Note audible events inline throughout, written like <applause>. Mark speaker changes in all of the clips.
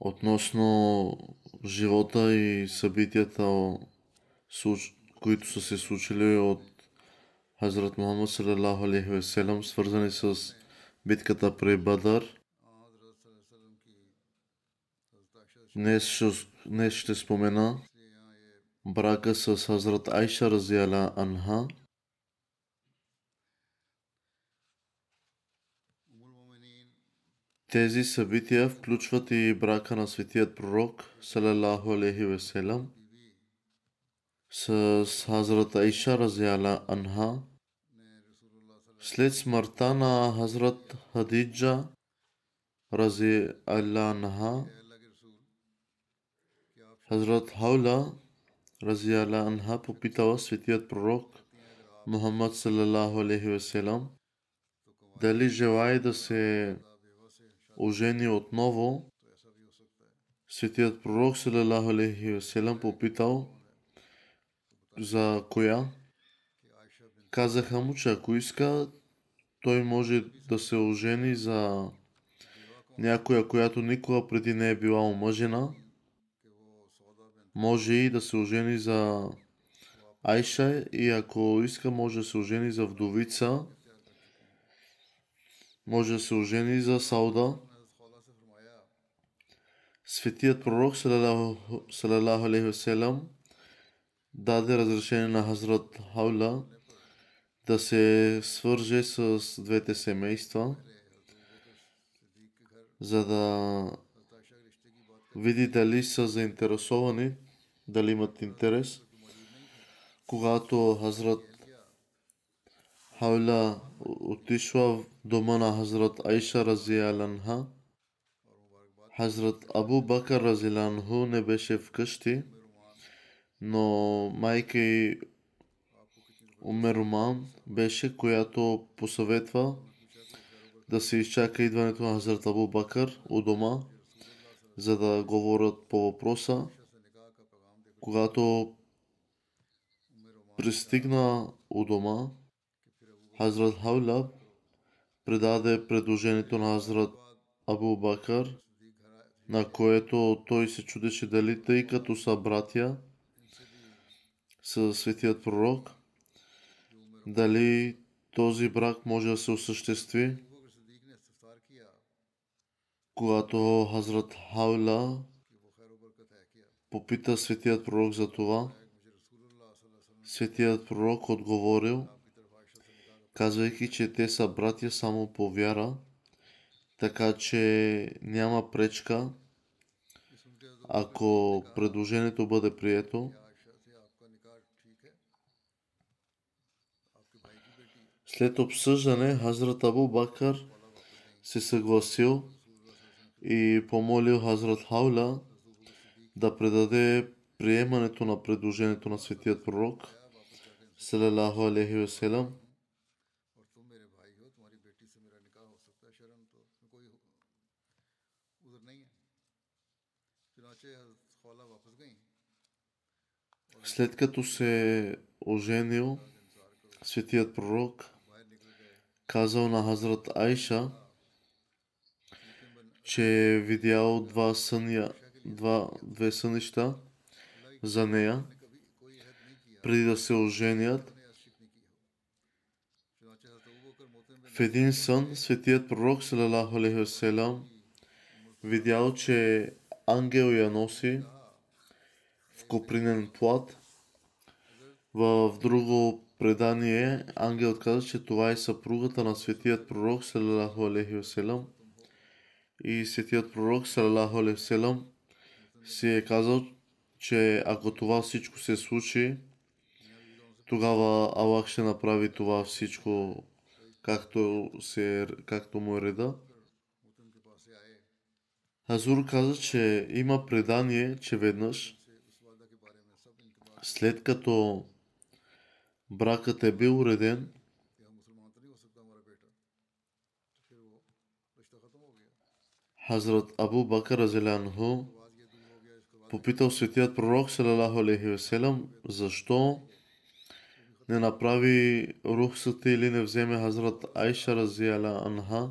Speaker 1: относно живота и събитията, които са се случили от Хазрат Мухаммад салалаху алейхи веселам, свързани с битката при
Speaker 2: Бадар,
Speaker 1: Днес ще, днес ще спомена брака с Хазрат Айша Разиала Анха. تیزی سبیت لطفت
Speaker 2: ابراکن سفتیت پرخ صلی اللّہ
Speaker 1: علہ وسلم حضرت
Speaker 2: عیشہ رضی علی عنہ سلس مرتانہ
Speaker 1: حضرت حدیجہ رضی علہ حضرت حولہ رضی علیہ عنہا پپیتا وسفیت پرخ
Speaker 2: محمد صلی
Speaker 1: اللہ علیہ وسلم دلی
Speaker 2: جواہد سے
Speaker 1: ожени отново, Светият пророк Салалаху Алейхи Селам попитал за коя. Казаха му, че ако иска, той може да се ожени за някоя, която никога преди не е била омъжена. Може и да се ожени за Айша и ако иска, може да се ожени за вдовица. Може да се ожени за Сауда. Светият пророк Салалаху Алейхи даде разрешение на Хазрат Хаула да се свърже с двете семейства, за да види дали са заинтересовани, дали имат интерес. Когато Хазрат Хаула отишла в дома на Хазрат Айша Разия Ланха, Хазрат Абу Bakr разиланҳу не беше вкъщи, но майка и Умеруман беше, която посъветва да се изчака идването на Хазрат Абу Бакър у дома, за да говорят по въпроса. Когато пристигна у дома, Хазрат Хаулаб предаде предложението на Хазрат Абу
Speaker 2: Бакар
Speaker 1: на което той се чудеше дали тъй като са братя с светият пророк, дали този брак може да се осъществи. Когато Хазрат Хаула попита светият пророк за това, светият пророк отговорил, казвайки, че те са братя само по вяра, така че няма пречка ако предложението бъде прието, след обсъждане Хазрат Абу Бакър се съгласил и помолил Хазрат Хауля да предаде приемането на предложението на светият пророк, салалаху алейхи
Speaker 2: веселам,
Speaker 1: След като се оженил, светият пророк казал на Хазрат Айша, че е видял два съня, два, две сънища за нея, преди да се оженят. В един сън светият пророк салалаху видял, че ангел я носи в копринен плат. В друго предание ангелът каза, че това е съпругата на светият пророк Салалаху Алейхи Веселам. И светият пророк Салалаху Алейхи Веселам си е казал, че ако това всичко се случи, тогава Аллах ще направи това всичко както, се, е, както му е реда. Азур каза, че има предание, че веднъж след като бракът е бил уреден, Хазрат Абу Бакар Азелянху попитал светият пророк Салалаху Алейхи Веселям, защо не направи рухсата или не вземе Хазрат Айша Разияла Анха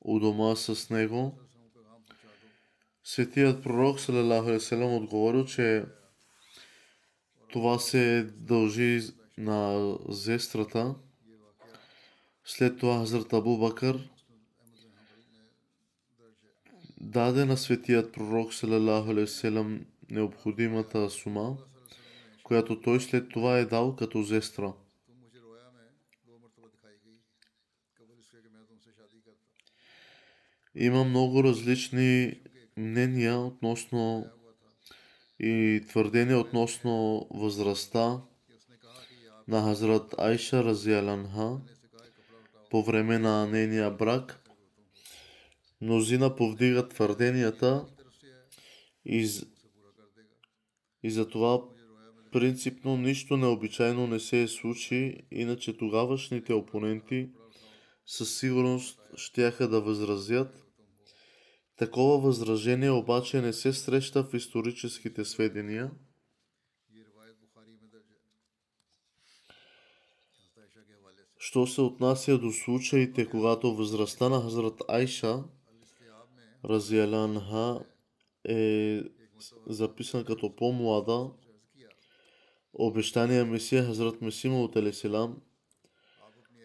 Speaker 1: у дома с него. Светият пророк Салалаху Алейхи отговорил, че това се дължи на зестрата. След това Хазрат Абу Бакър даде на светият пророк Салалаху необходимата сума, която той след това е дал като зестра. Има много различни мнения относно и твърдение относно възрастта на Хазрат Айша Разиаланха по време на нейния брак. Мнозина повдигат твърденията и, и за това принципно нищо необичайно не се е случи, иначе тогавашните опоненти със сигурност щяха да възразят – Такова възражение обаче не се среща в историческите сведения. Що се отнася до случаите, когато възрастта на Хазрат Айша Разиалянха е записана като по-млада, обещания Месия Хазрат Месима от Елеселам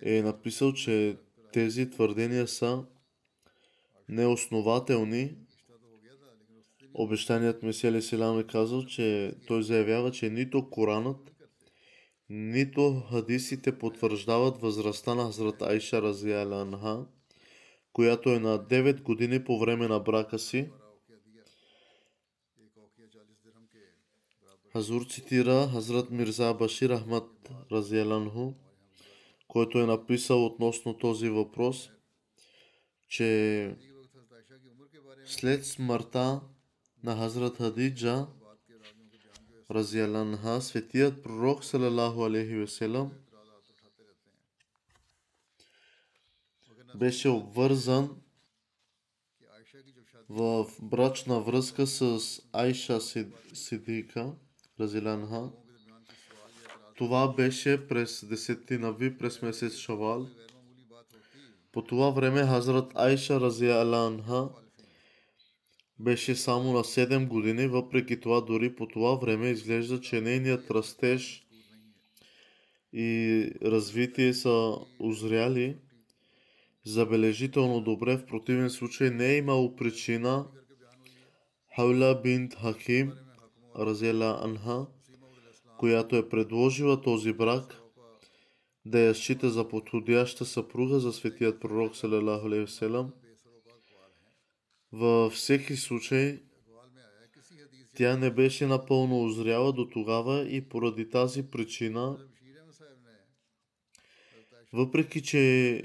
Speaker 1: е написал, че тези твърдения са неоснователни. Обещаният Месия Лесилам е казал, че той заявява, че нито Коранът, нито хадисите потвърждават възрастта на Хазрат Айша Разиаланха, която е на 9 години по време на брака си. Хазур цитира Хазрат Мирза Башир Ахмад Разиаланху, който е написал относно този въпрос, че след смъртта на Хазрат Хадиджа, Разиаланха, светият пророк Салалаху Алейхи Веселам беше обвързан в брачна връзка с Айша Сидика
Speaker 2: Разиланха.
Speaker 1: Това беше през 10 нави, през месец Шавал. По това време Хазрат Айша Разиаланха беше само на 7 години, въпреки това дори по това време изглежда, че нейният растеж и развитие са озряли забележително добре. В противен случай не е имало причина Хаула бинт Хаким Разела Анха, която е предложила този брак, да я счита за подходяща съпруга за светият пророк салалаху алейхи. Във всеки случай, тя не беше напълно озряла до тогава и поради тази причина, въпреки че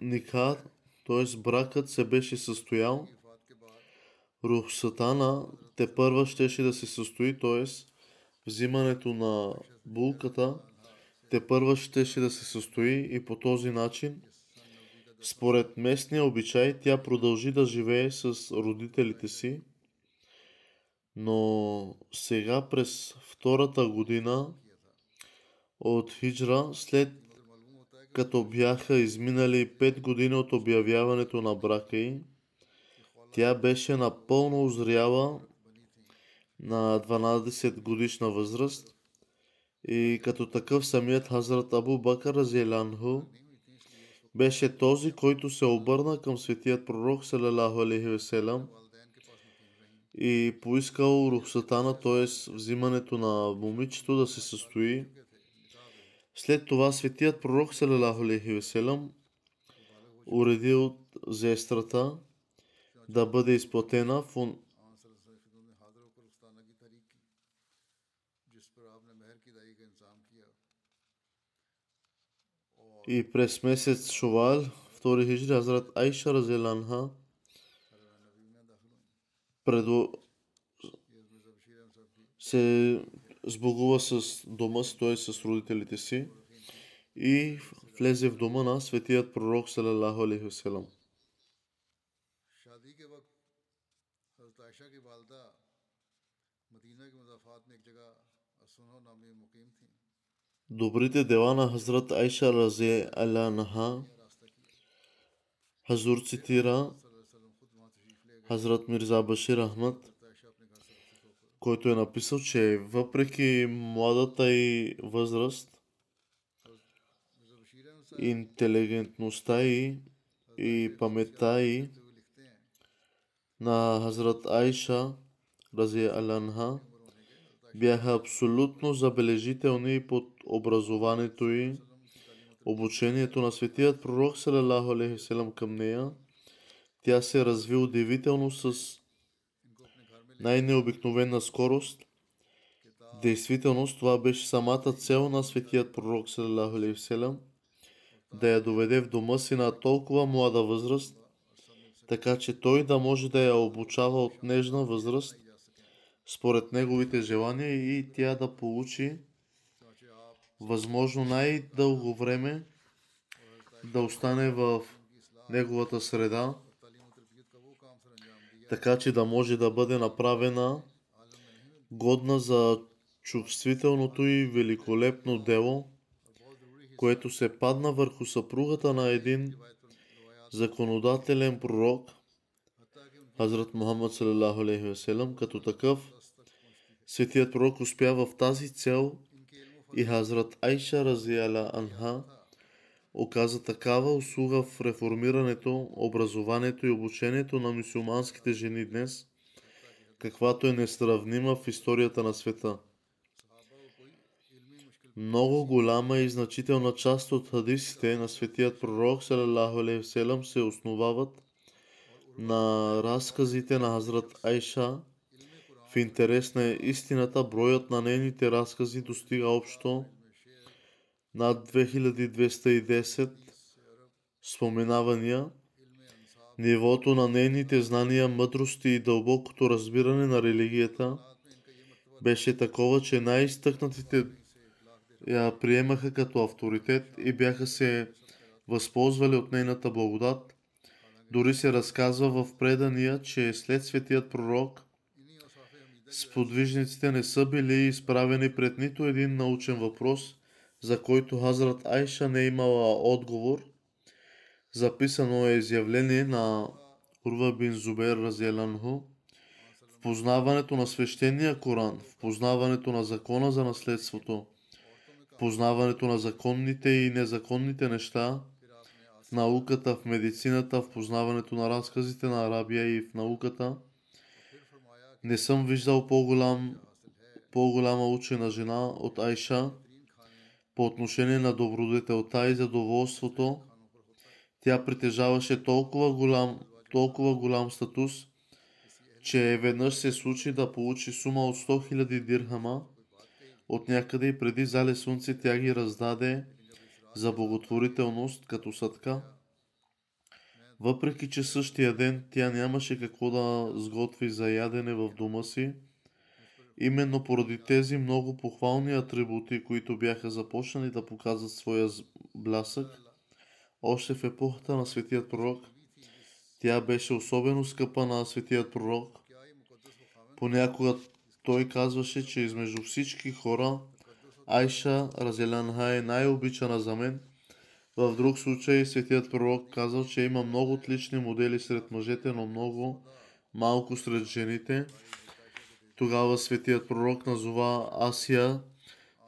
Speaker 1: Никар, т.е. бракът се беше състоял, Рухсатана те първа щеше да се състои, т.е. взимането на булката те първа щеше да се състои и по този начин според местния обичай, тя продължи да живее с родителите си, но сега през втората година от Хиджра, след като бяха изминали 5 години от обявяването на брака й, тя беше напълно озряла на 12 годишна възраст и като такъв самият Хазрат Абу Бакър Разиланху беше този, който се обърна към светият пророк салалаху алейхи веселам и поискал рухсатана, т.е. взимането на момичето да се състои. След това светият пророк салалаху алейхи веселам уредил зестрата да бъде изплатена в И през месец Шувал, втори хижри, Хазрат Айша Разеланха предо... се сбогува с дома си, т.е. с родителите си и влезе в дома на светият пророк салалаху алейхи васелам. Добрите дела на Хазрат Айша Разе Алянха Хазур цитира Хазрат Мирза Башир Ахмад, който е написал, че въпреки младата и възраст, интелигентността и, и паметта и на Хазрат Айша Рази Алянха бяха абсолютно забележителни под образованието и обучението на светият пророк салалаху алейхи към нея. Тя се разви удивително с най-необикновена скорост. Действителност това беше самата цел на светият пророк салалаху алейхи да я доведе в дома си на толкова млада възраст, така че той да може да я обучава от нежна възраст според неговите желания и тя да получи възможно най-дълго време да остане в неговата среда, така че да може да бъде направена годна за чувствителното и великолепно дело, което се падна върху съпругата на един законодателен пророк, Хазрат Мухаммад като такъв Светият пророк успя в тази цел и Хазрат Айша Разияла Анха оказа такава услуга в реформирането, образованието и обучението на мусулманските жени днес, каквато е несравнима в историята на света. Много голяма и значителна част от хадисите на светият пророк се основават на разказите на Хазрат Айша в интерес на истината, броят на нейните разкази достига общо над 2210 споменавания. Нивото на нейните знания, мъдрости и дълбокото разбиране на религията беше такова, че най-изтъкнатите я приемаха като авторитет и бяха се възползвали от нейната благодат. Дори се разказва в предания, че след светият пророк сподвижниците не са били изправени пред нито един научен въпрос, за който Хазрат Айша не е имала отговор. Записано е изявление на Урва бин Зубер Разеланху в познаването на свещения Коран, в познаването на закона за наследството, в познаването на законните и незаконните неща, в науката, в медицината, в познаването на разказите на Арабия и в науката – не съм виждал по-голям, по-голяма учена жена от Айша по отношение на добродетелта и задоволството. Тя притежаваше толкова голям, толкова голям статус, че веднъж се случи да получи сума от 100 000 дирхама от някъде и преди зале слънце тя ги раздаде за благотворителност като съдка. Въпреки, че същия ден тя нямаше какво да сготви за ядене в дома си, именно поради тези много похвални атрибути, които бяха започнали да показват своя блясък, още в епохата на светият пророк. Тя беше особено скъпа на светият пророк. Понякога той казваше, че измежду всички хора Айша Разелянха е най-обичана за мен. В друг случай светият пророк казал, че има много отлични модели сред мъжете, но много малко сред жените. Тогава светият пророк назова Асия,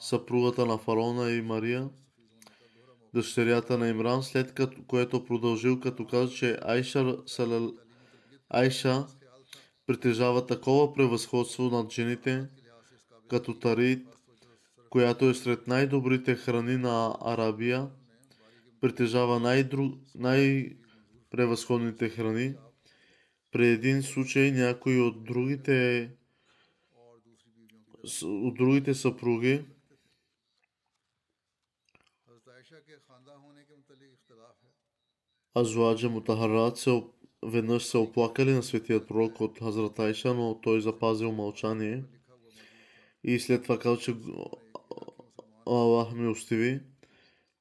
Speaker 1: съпругата на фараона и Мария, дъщерята на Имран, след като, което продължил като каза, че Айша, Салал, Айша притежава такова превъзходство над жените, като Тарит, която е сред най-добрите храни на Арабия, притежава най-превъзходните храни. При един случай някой от другите от другите съпруги Азуаджа Мутахарат се веднъж се оплакали на светият пророк от Хазрат Айша, но той запазил мълчание. И след това каза, че Аллах ми остави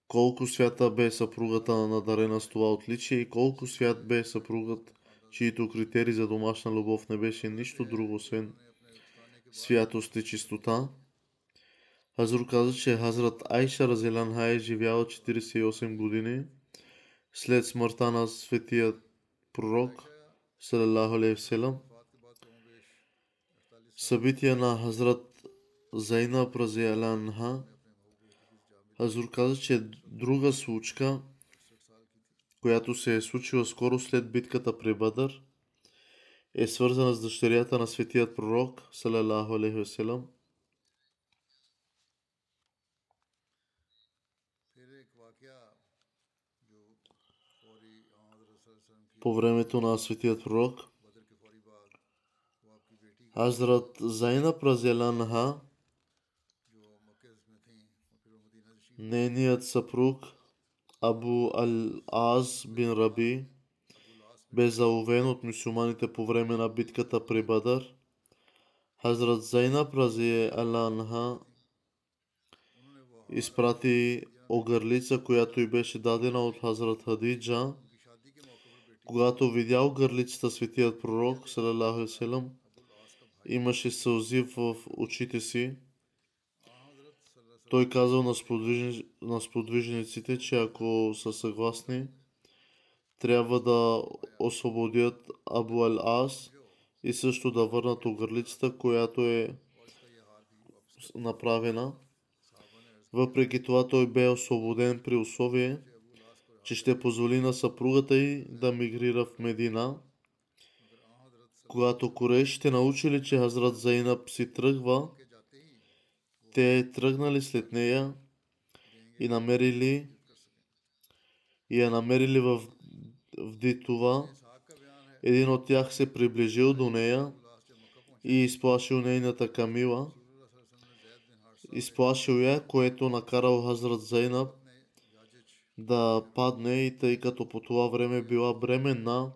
Speaker 1: колко свята бе съпругата надарена с това отличие и колко свят бе съпругът, чието критерий за домашна любов не беше нищо друго, освен святост и чистота. Хазрур каза, че Хазрат Айша Разелянха е живяла 48 години след смъртта на светият пророк, салалаху алейхи Събития на Хазрат Зайнаб Разелянха Хазур каза, че друга случка, която се е случила скоро след битката при Бадър, е свързана с дъщерята на светият пророк, салалаху алейхи васелам. По времето на светият пророк, Хазрат Зайна Празеланха, нейният съпруг Абу Ал-Аз бин Раби, бе заловен от мусулманите по време на битката при Бадър. Хазрат Зайнаб Рази Аланха изпрати огърлица, която й беше дадена от Хазрат Хадиджа. Когато видял гърлицата светият пророк, салалаху имаше сълзи в очите си. Той казал на, сподвижни, на сподвижниците, че ако са съгласни, трябва да освободят Абу Ал-Ас и също да върнат огърлицата, която е направена. Въпреки това той бе освободен при условие, че ще позволи на съпругата й да мигрира в Медина. Когато ще научили, че Хазрат Зайнаб си тръгва, те тръгнали след нея и намерили и я намерили в вди това, един от тях се приближил до нея и изплашил нейната камила. Изплашил я, което накарал Хазрат Зайнаб да падне и тъй като по това време била бременна,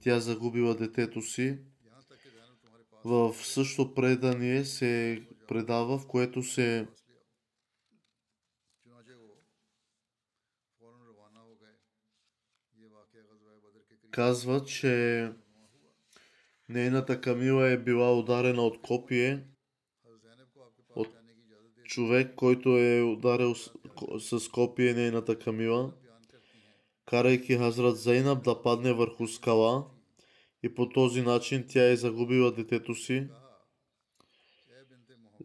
Speaker 1: тя загубила детето си. В същото предание се предава, в което се казва, че нейната камила е била ударена от копие от човек, който е ударил с, с копие нейната камила, карайки Хазрат Зайнаб да падне върху скала и по този начин тя е загубила детето си.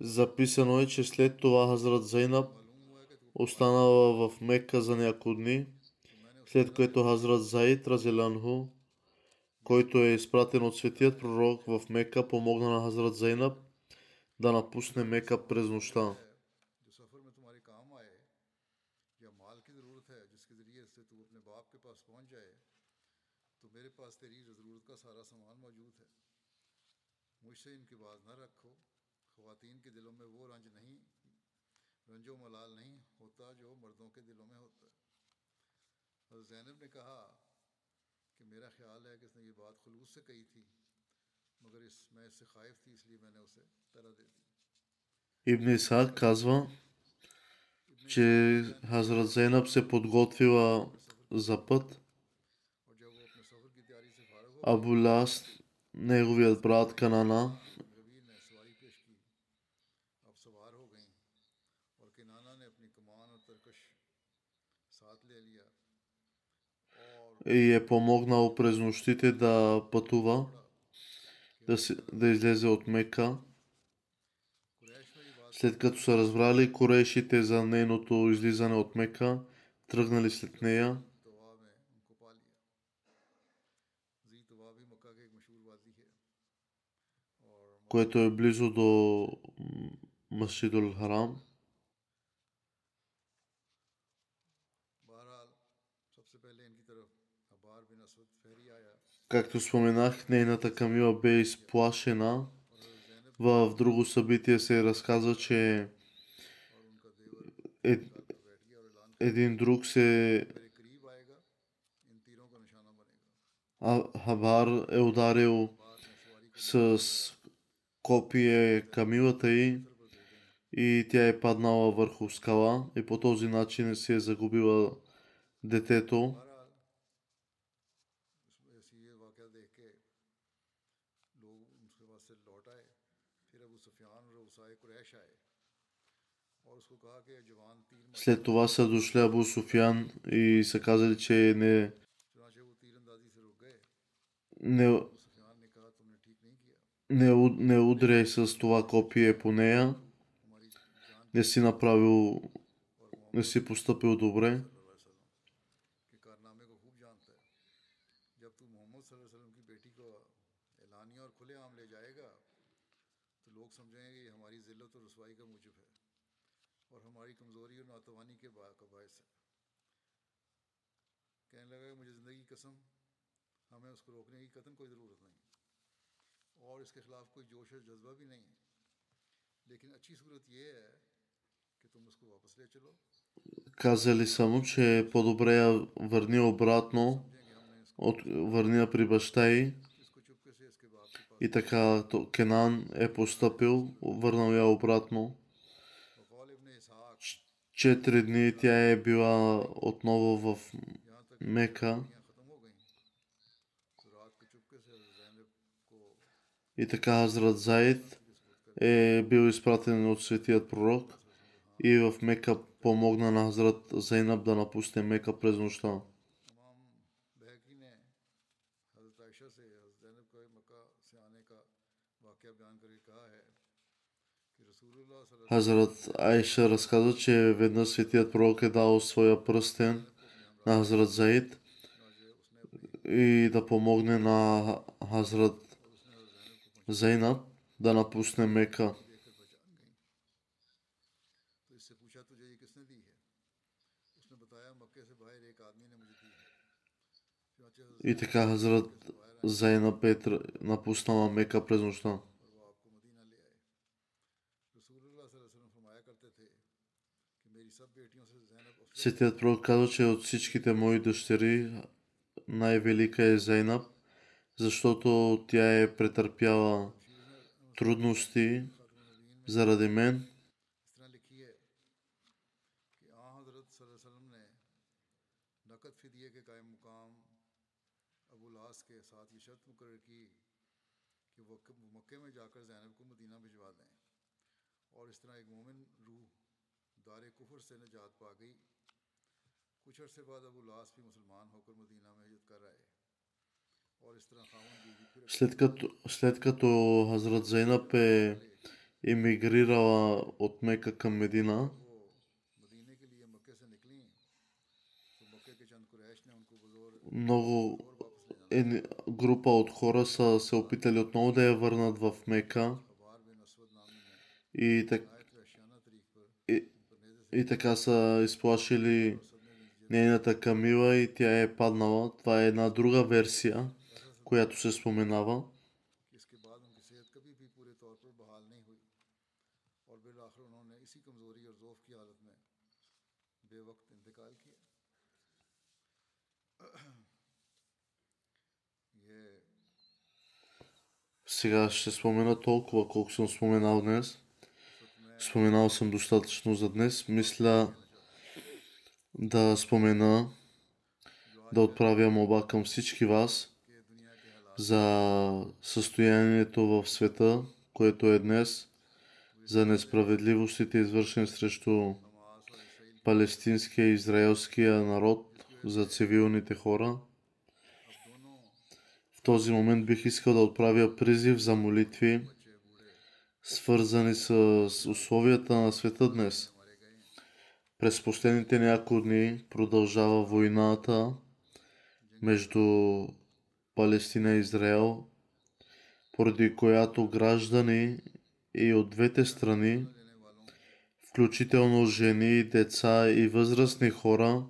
Speaker 1: Записано е, че след това Хазрат Зайнаб останала в Мекка за няколко дни след което Хазрат Заид Разелянху, който е изпратен от светият пророк в Мека, помогна на Хазрат Зайнаб да напусне Мека през нощта. मुझसे इनकी बात न रखो खातन के दिलों में वो रंज नहीं रंजो मलाल नहीं होता जो मर्दों के दिलों में होता है और जैनब ने कहा कि मेरा ख्याल है कि इसने ये बात खलूस से Ибн Исаак казва, че Хазрат Зейнаб се подготвила за път. Абулас, неговият брат Канана, и е помогнал през нощите да пътува, да, си, да излезе от Мека. След като са разбрали корешите за нейното излизане от Мека, тръгнали след нея. което е близо до Машидул Харам. Както споменах, нейната Камила бе изплашена. В друго събитие се разказва, че е, един друг се Хабар е ударил с копие камилата й и тя е паднала върху скала и по този начин си е загубила детето. След това са дошли Абу Софиян и са казали, че не, не, не, не удряй с това копие по нея. Не си направил, не си поступил добре.
Speaker 2: हमें उसको रोकने की कतन कोई ज़रूरत नहीं और इसके ख़िलाफ़ कोई जोश और जज्बा भी नहीं है लेकिन अच्छी सूरत यह है कि तुम उसको वापस ले चलो
Speaker 1: Казали са му, че е по-добре я върни обратно,
Speaker 2: समझेंगे हमने इसको
Speaker 1: от, върни я при баща й
Speaker 2: इसको चुपके से इसके बाप के पास
Speaker 1: и така то- Кенан е поступил, върнал я обратно.
Speaker 2: वक़ाल इब्न इसहाक
Speaker 1: Четири дни тя е била отново в
Speaker 2: यहाँ तक
Speaker 1: Мека И така Хазрат Заид е бил изпратен от светият пророк и в Мека помогна на Хазрат Зайнаб да напусне Мека през нощта. Хазрат Айша разказа, че веднъж светият пророк е дал своя пръстен на Хазрат Заид и да помогне на Хазрат Зейнат да напусне Мека. И така Хазрат Зайна Петра напуснала Мека през нощта. Светият пророк каза, че от всичките мои дъщери най-велика е зайнап защото тя е претърпяла трудности заради мен.
Speaker 2: کچھ عرصے بعد ابو لاس بھی مسلمان ہو کر مدینہ میں ہجرت کر رہے
Speaker 1: след като, след като Хазрат Зайнаб е емигрирала от Мека към Медина, много група от хора са се опитали отново да я върнат в Мека. И, так, и, и така са изплашили нейната камила и тя е паднала. Това е една друга версия която се споменава, <clears throat> Сега ще спомена толкова, колко съм споменал днес. Споменал съм достатъчно за днес. Мисля да спомена, да отправя моба към всички вас, за състоянието в света, което е днес, за несправедливостите, извършени срещу палестинския и израелския народ, за цивилните хора. В този момент бих искал да отправя призив за молитви, свързани с условията на света днес. През последните няколко дни продължава войната между Палестина и Израел, поради която граждани и от двете страни, включително жени, деца и възрастни хора,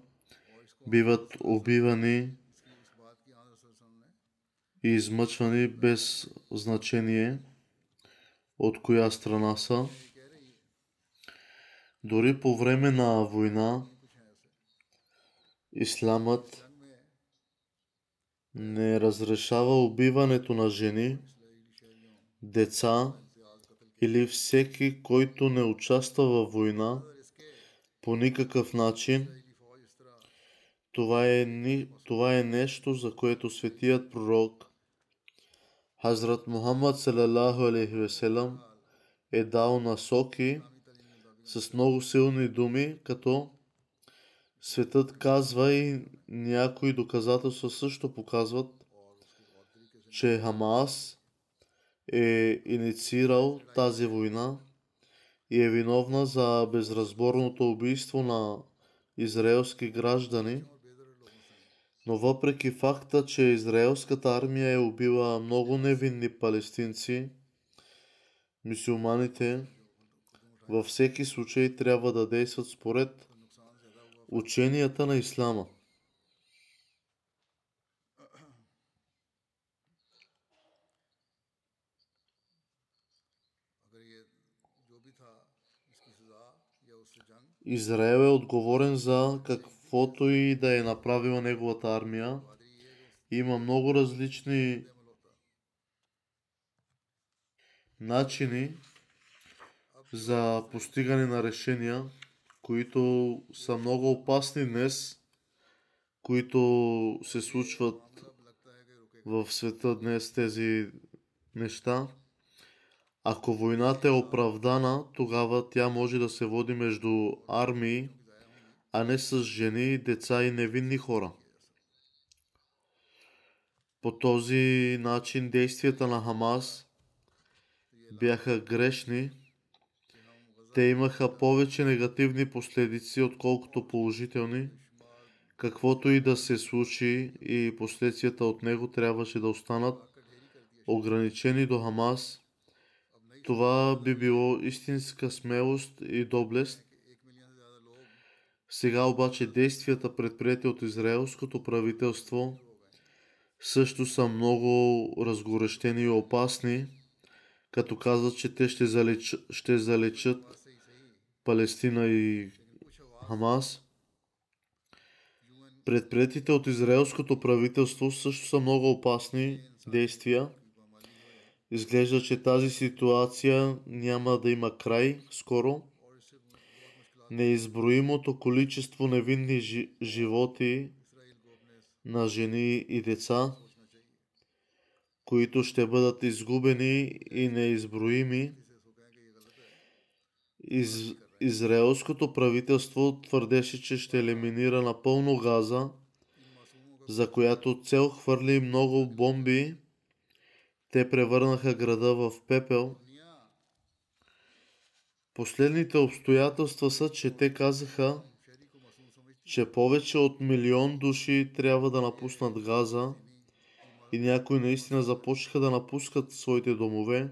Speaker 1: биват убивани и измъчвани без значение от коя страна са. Дори по време на война, исламът не разрешава убиването на жени, деца или всеки, който не участва във война по никакъв начин. Това е, това е нещо, за което светият пророк Хазрат Мухаммад салалаху алейхи е дал насоки с много силни думи, като светът казва и някои доказателства също показват, че Хамас е инициирал тази война и е виновна за безразборното убийство на израелски граждани. Но въпреки факта, че израелската армия е убила много невинни палестинци, мусулманите във всеки случай трябва да действат според ученията на ислама. Израел е отговорен за каквото и да е направила неговата армия. Има много различни начини за постигане на решения, които са много опасни днес, които се случват в света днес тези неща. Ако войната е оправдана, тогава тя може да се води между армии, а не с жени, деца и невинни хора. По този начин действията на Хамас бяха грешни. Те имаха повече негативни последици, отколкото положителни. Каквото и да се случи и последствията от него трябваше да останат ограничени до Хамас – това би било истинска смелост и доблест. Сега обаче действията предприяти от израелското правителство също са много разгорещени и опасни, като казват, че те ще, залеч... ще залечат Палестина и Хамас. Предприятите от израелското правителство също са много опасни действия. Изглежда, че тази ситуация няма да има край скоро. Неизброимото количество невинни жи- животи на жени и деца, които ще бъдат изгубени и неизброими. Из... Израелското правителство твърдеше, че ще елиминира напълно газа, за която цел хвърли много бомби те превърнаха града в пепел. Последните обстоятелства са, че те казаха, че повече от милион души трябва да напуснат Газа и някои наистина започнаха да напускат своите домове.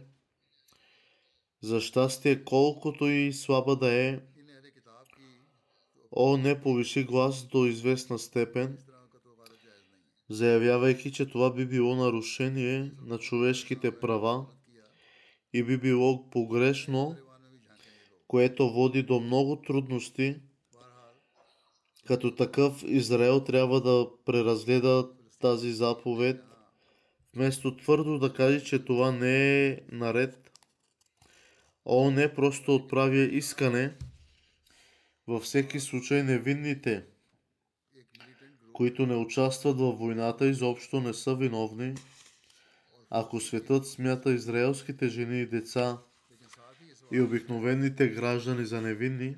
Speaker 1: За щастие, колкото и слаба да е, О, не повиши глас до известна степен – заявявайки, че това би било нарушение на човешките права и би било погрешно, което води до много трудности. Като такъв Израел трябва да преразгледа тази заповед, вместо твърдо да каже, че това не е наред. ООН просто отправя искане във всеки случай невинните, които не участват във войната, изобщо не са виновни, ако светът смята израелските жени и деца и обикновените граждани за невинни,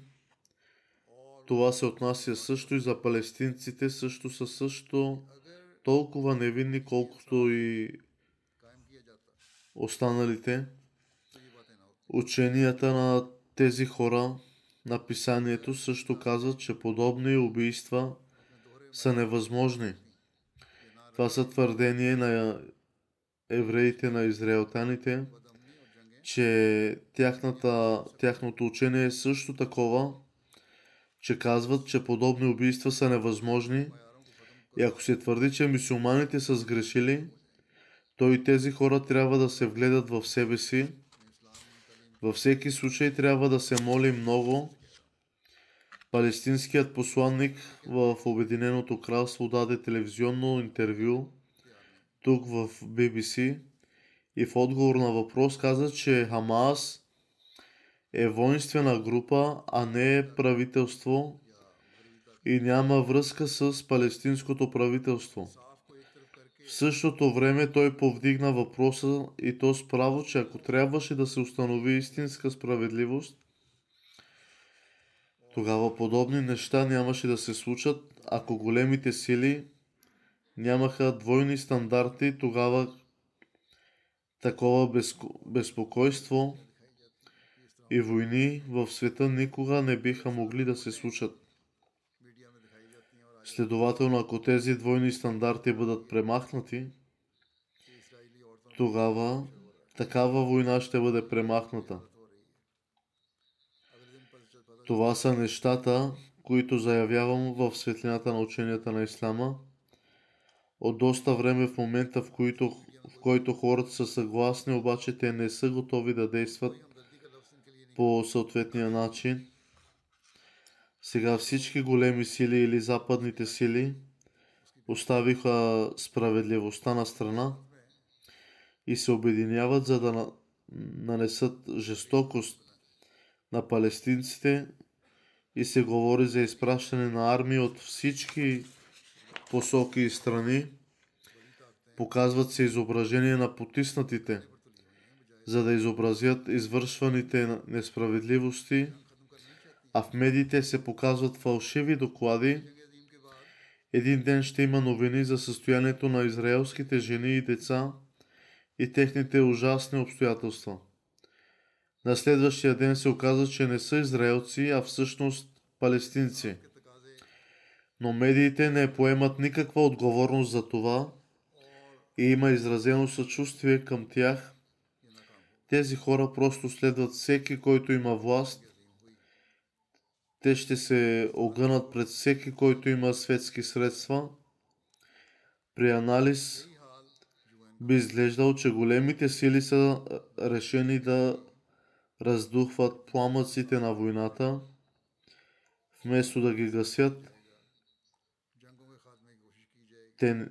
Speaker 1: това се отнася също и за палестинците, също са също толкова невинни, колкото и останалите. Ученията на тези хора на писанието също казват, че подобни убийства са невъзможни. Това са твърдение на евреите, на израелтяните, че тяхната, тяхното учение е също такова, че казват, че подобни убийства са невъзможни. И ако се твърди, че мусулманите са сгрешили, то и тези хора трябва да се вгледат в себе си във всеки случай трябва да се моли много. Палестинският посланник в Обединеното кралство даде телевизионно интервю тук в BBC и в отговор на въпрос каза, че Хамас е воинствена група, а не правителство и няма връзка с палестинското правителство. В същото време той повдигна въпроса и то с право, че ако трябваше да се установи истинска справедливост, тогава подобни неща нямаше да се случат, ако големите сили нямаха двойни стандарти, тогава такова безпокойство и войни в света никога не биха могли да се случат. Следователно, ако тези двойни стандарти бъдат премахнати, тогава такава война ще бъде премахната. Това са нещата, които заявявам в светлината на ученията на Ислама от доста време в момента, в, които, в който хората са съгласни, обаче те не са готови да действат по съответния начин. Сега всички големи сили или западните сили оставиха справедливостта на страна и се обединяват, за да на- нанесат жестокост на палестинците и се говори за изпращане на армии от всички посоки и страни. Показват се изображения на потиснатите, за да изобразят извършваните несправедливости, а в медиите се показват фалшиви доклади. Един ден ще има новини за състоянието на израелските жени и деца и техните ужасни обстоятелства. На следващия ден се оказа, че не са израелци, а всъщност палестинци. Но медиите не поемат никаква отговорност за това и има изразено съчувствие към тях. Тези хора просто следват всеки, който има власт те ще се огънат пред всеки, който има светски средства. При анализ би изглеждал, че големите сили са решени да раздухват пламъците на войната, вместо да ги гасят. Те,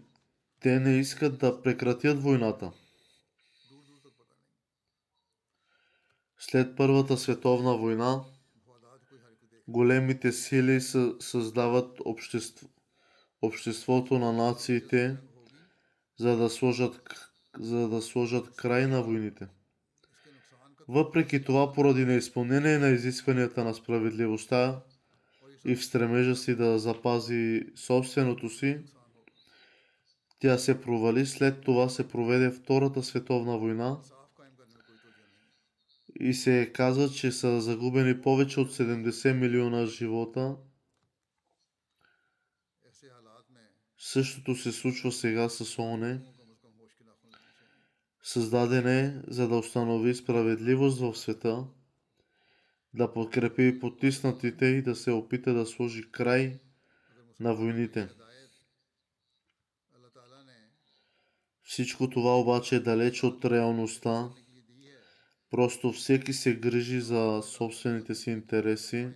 Speaker 1: те не искат да прекратят войната. След Първата световна война, Големите сили създават общество, обществото на нациите, за да, сложат, за да сложат край на войните. Въпреки това, поради неизпълнение на изискванията на справедливостта и в стремежа си да запази собственото си, тя се провали. След това се проведе Втората световна война – и се каза, че са загубени повече от 70 милиона живота. Същото се случва сега с
Speaker 2: ОНЕ.
Speaker 1: Създаден е, за да установи справедливост в света, да подкрепи потиснатите и да се опита да сложи край на войните. Всичко това обаче е далеч от реалността Просто всеки се грижи за собствените си интереси.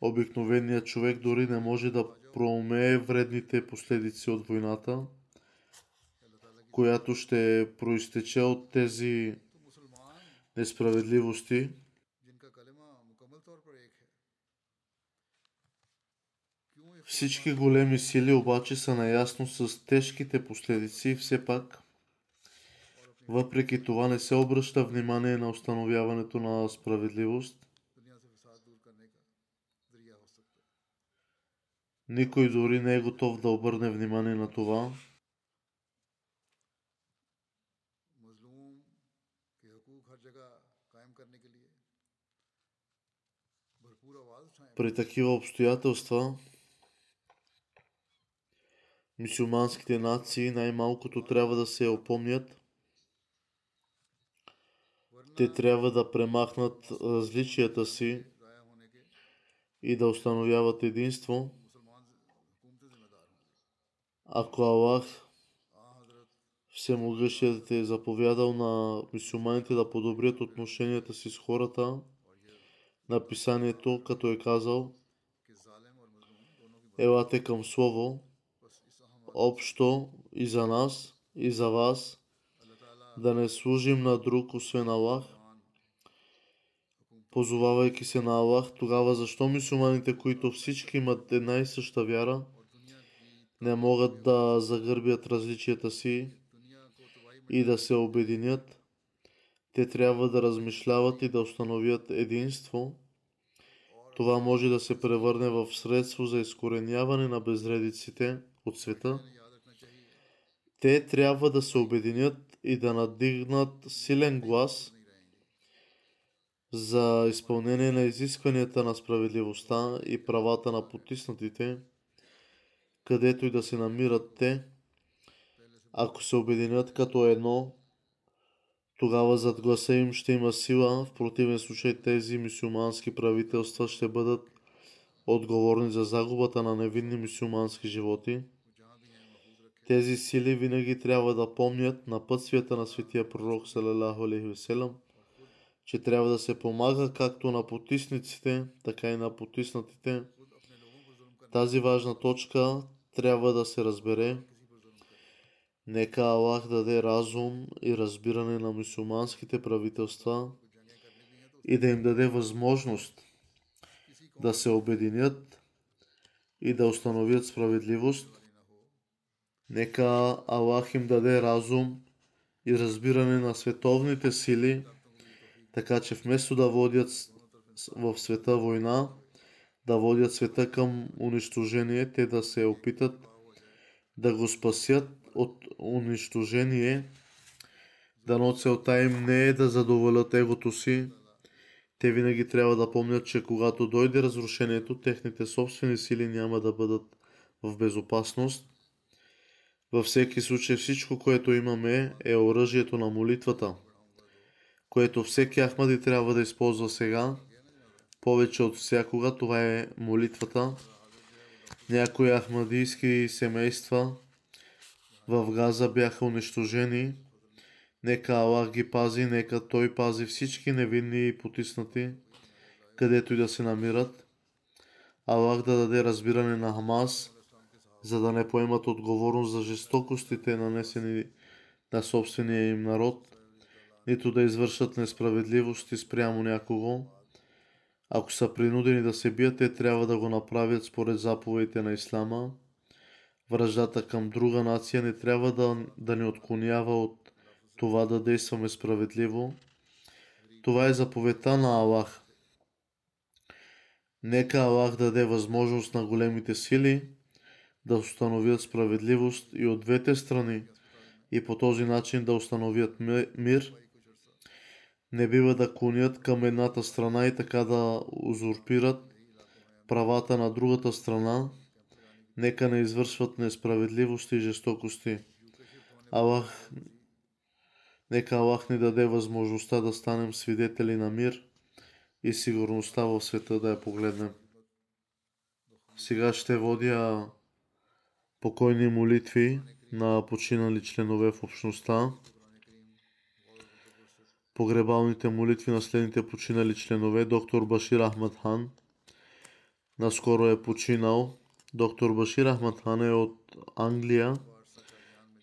Speaker 1: Обикновеният човек дори не може да проумее вредните последици от войната, която ще проистече от тези несправедливости. Всички големи сили обаче са наясно с тежките последици и все пак въпреки това не се обръща внимание на установяването на справедливост. Никой дори не е готов да обърне внимание на това. При такива обстоятелства мисюманските нации най-малкото трябва да се опомнят те трябва да премахнат различията си и да установяват единство. Ако Аллах Всемогъщият е заповядал на мусулманите да подобрят отношенията си с хората, написанието, като е казал, елате към Слово, общо и за нас, и за вас, да не служим на друг, освен Аллах, позовавайки се на Аллах, тогава защо мусулманите, които всички имат една и съща вяра, не могат да загърбят различията си и да се обединят? Те трябва да размишляват и да установят единство. Това може да се превърне в средство за изкореняване на безредиците от света. Те трябва да се обединят и да надигнат силен глас за изпълнение на изискванията на справедливостта и правата на потиснатите, където и да се намират те. Ако се обединят като едно, тогава зад гласа им ще има сила, в противен случай тези мусулмански правителства ще бъдат отговорни за загубата на невинни мусулмански животи. Тези сили винаги трябва да помнят напътствията на светия пророк салалаху че трябва да се помага както на потисниците, така и на потиснатите. Тази важна точка трябва да се разбере. Нека Аллах даде разум и разбиране на мусулманските правителства и да им даде възможност да се обединят и да установят справедливост. Нека Аллах им даде разум и разбиране на световните сили, така че вместо да водят в света война, да водят света към унищожение, те да се опитат да го спасят от унищожение. Дано целта им не е да задоволят егото си. Те винаги трябва да помнят, че когато дойде разрушението, техните собствени сили няма да бъдат в безопасност. Във всеки случай всичко, което имаме е оръжието на молитвата, което всеки Ахмади трябва да използва сега. Повече от всякога това е молитвата. Някои ахмадийски семейства в Газа бяха унищожени. Нека Аллах ги пази, нека Той пази всички невинни и потиснати, където и да се намират. Аллах да даде разбиране на Хамас, за да не поемат отговорност за жестокостите, нанесени на собствения им народ, нито да извършат несправедливости спрямо някого. Ако са принудени да се бият, те трябва да го направят според заповедите на Ислама. Връждата към друга нация не трябва да, да ни отклонява от това да действаме справедливо. Това е заповедта на Аллах. Нека Аллах даде възможност на големите сили да установят справедливост и от двете страни и по този начин да установят ми- мир. Не бива да клонят към едната страна и така да узурпират правата на другата страна. Нека не извършват несправедливости и жестокости. Аллах, нека Аллах ни даде възможността да станем свидетели на мир и сигурността в света да я погледнем. Сега ще водя покойни молитви на починали членове в общността. Погребалните молитви на следните починали членове. Доктор Башир Ахмад Хан наскоро е починал. Доктор Башир Ахмад Хан е от Англия.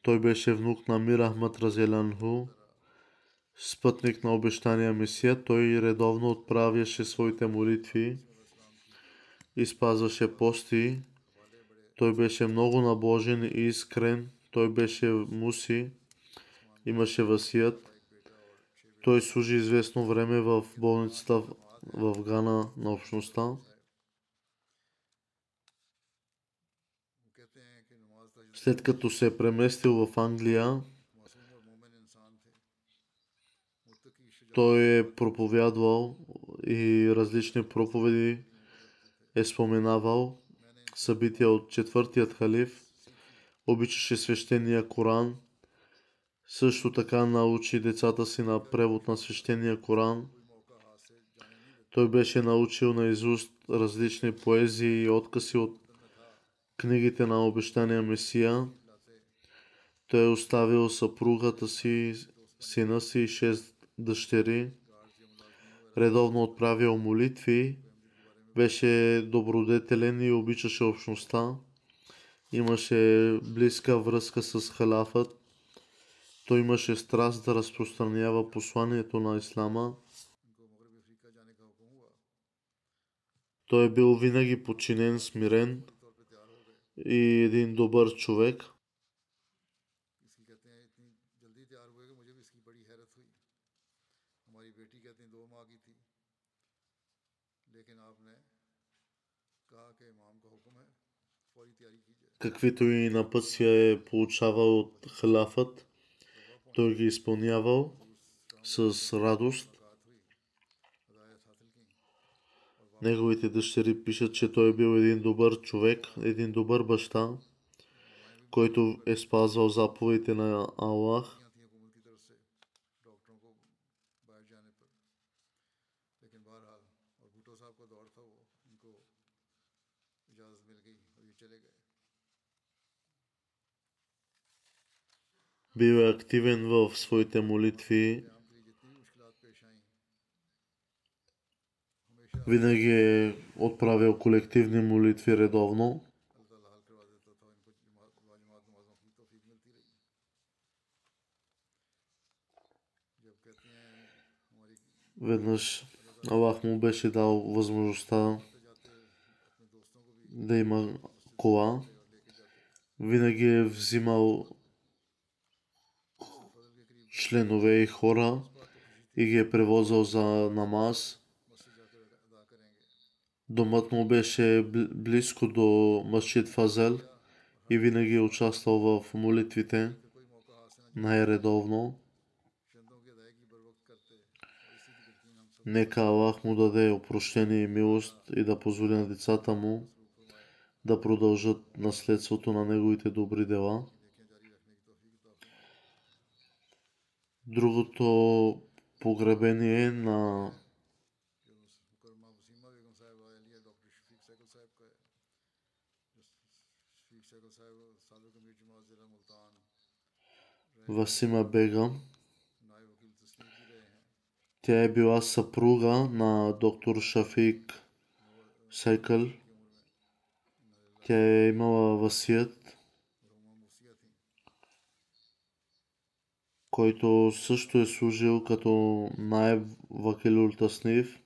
Speaker 1: Той беше внук на Мир Ахмад Разелянху, спътник на обещания Месия. Той редовно отправяше своите молитви и спазваше пости той беше много набожен и искрен. Той беше муси. Имаше васият. Той служи известно време в болницата в Гана на общността. След като се е преместил в Англия, той е проповядвал и различни проповеди е споменавал събития от четвъртият халиф, обичаше свещения Коран, също така научи децата си на превод на свещения Коран. Той беше научил на изуст различни поезии и откази от книгите на обещания Месия. Той е оставил съпругата си, сина си и шест дъщери. Редовно отправил молитви беше добродетелен и обичаше общността. Имаше близка връзка с халафът. Той имаше страст да разпространява посланието на Ислама. Той е бил винаги подчинен, смирен и един добър човек – каквито и напътствия е получавал от халафът, той ги е изпълнявал с радост. Неговите дъщери пишат, че той е бил един добър човек, един добър баща, който е спазвал заповедите на Аллах бива активен в своите молитви. Винаги е отправил колективни молитви редовно. Веднъж Аллах му беше дал възможността да има кола. Винаги е взимал членове и хора и ги е превозвал за намаз. Домът му беше близко до Машид Фазел и винаги е участвал в молитвите най-редовно. Нека Аллах му даде опрощение и милост и да позволи на децата му да продължат наследството на неговите добри дела. другото погребение
Speaker 2: е на
Speaker 1: Васима Бегам. Тя е била съпруга на доктор Шафик Сайкъл. Тя е имала васият. който също е служил като
Speaker 2: най-вакил ултаснив.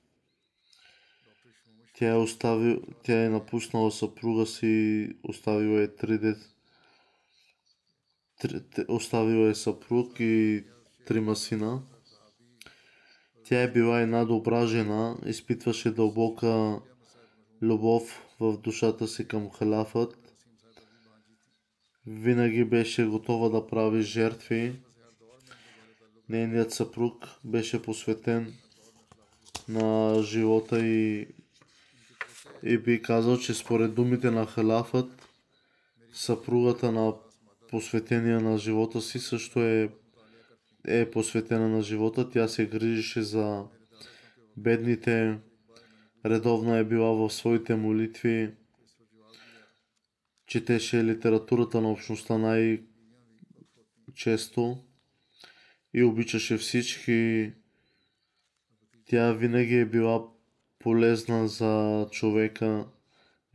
Speaker 1: Тя е, остави, тя е напуснала съпруга си оставила е три дет... Оставила е съпруг и трима сина. Тя е била една добра жена, изпитваше дълбока любов в душата си към халафът. Винаги беше готова да прави жертви Нейният съпруг беше посветен на живота и, и би казал, че според думите на халафът, съпругата на посветения на живота си също е, е посветена на живота. Тя се грижеше за бедните, редовна е била в своите молитви, четеше литературата на общността най-често и обичаше всички. Тя винаги е била полезна за човека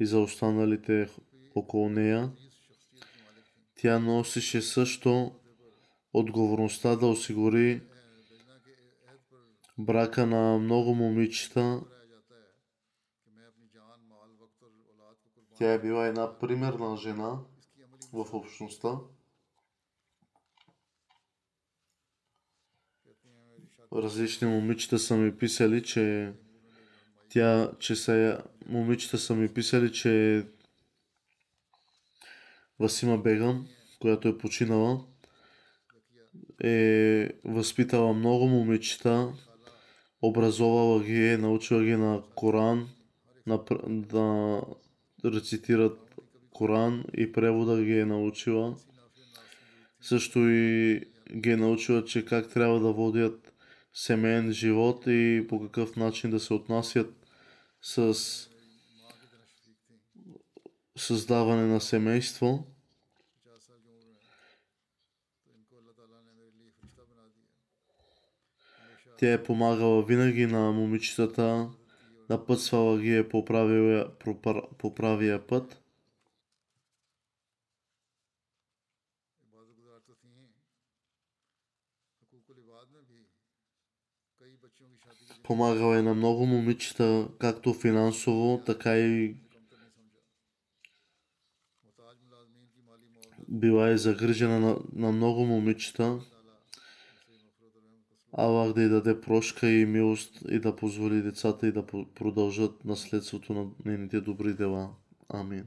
Speaker 1: и за останалите около нея. Тя носише също отговорността да осигури брака на много момичета. Тя е била една примерна жена в общността. Различни момичета са ми писали, че тя, че са, момичета са ми писали, че Васима Бегам, която е починала, е възпитала много момичета, образовала ги, е научила ги на Коран, на, да рецитират Коран и превода ги е научила. Също и ги е научила, че как трябва да водят семейен живот и по какъв начин да се отнасят с създаване на семейство. Тя е помагала винаги на момичетата, напътствала ги е по правия, по правия път. Помагала е на много момичета, както финансово, така и била е загрижена на, на много момичета. Аллах да й даде прошка и милост и да позволи децата и да продължат наследството на нейните добри дела. Амин.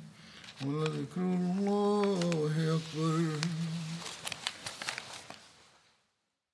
Speaker 2: ولذكر الله أكبر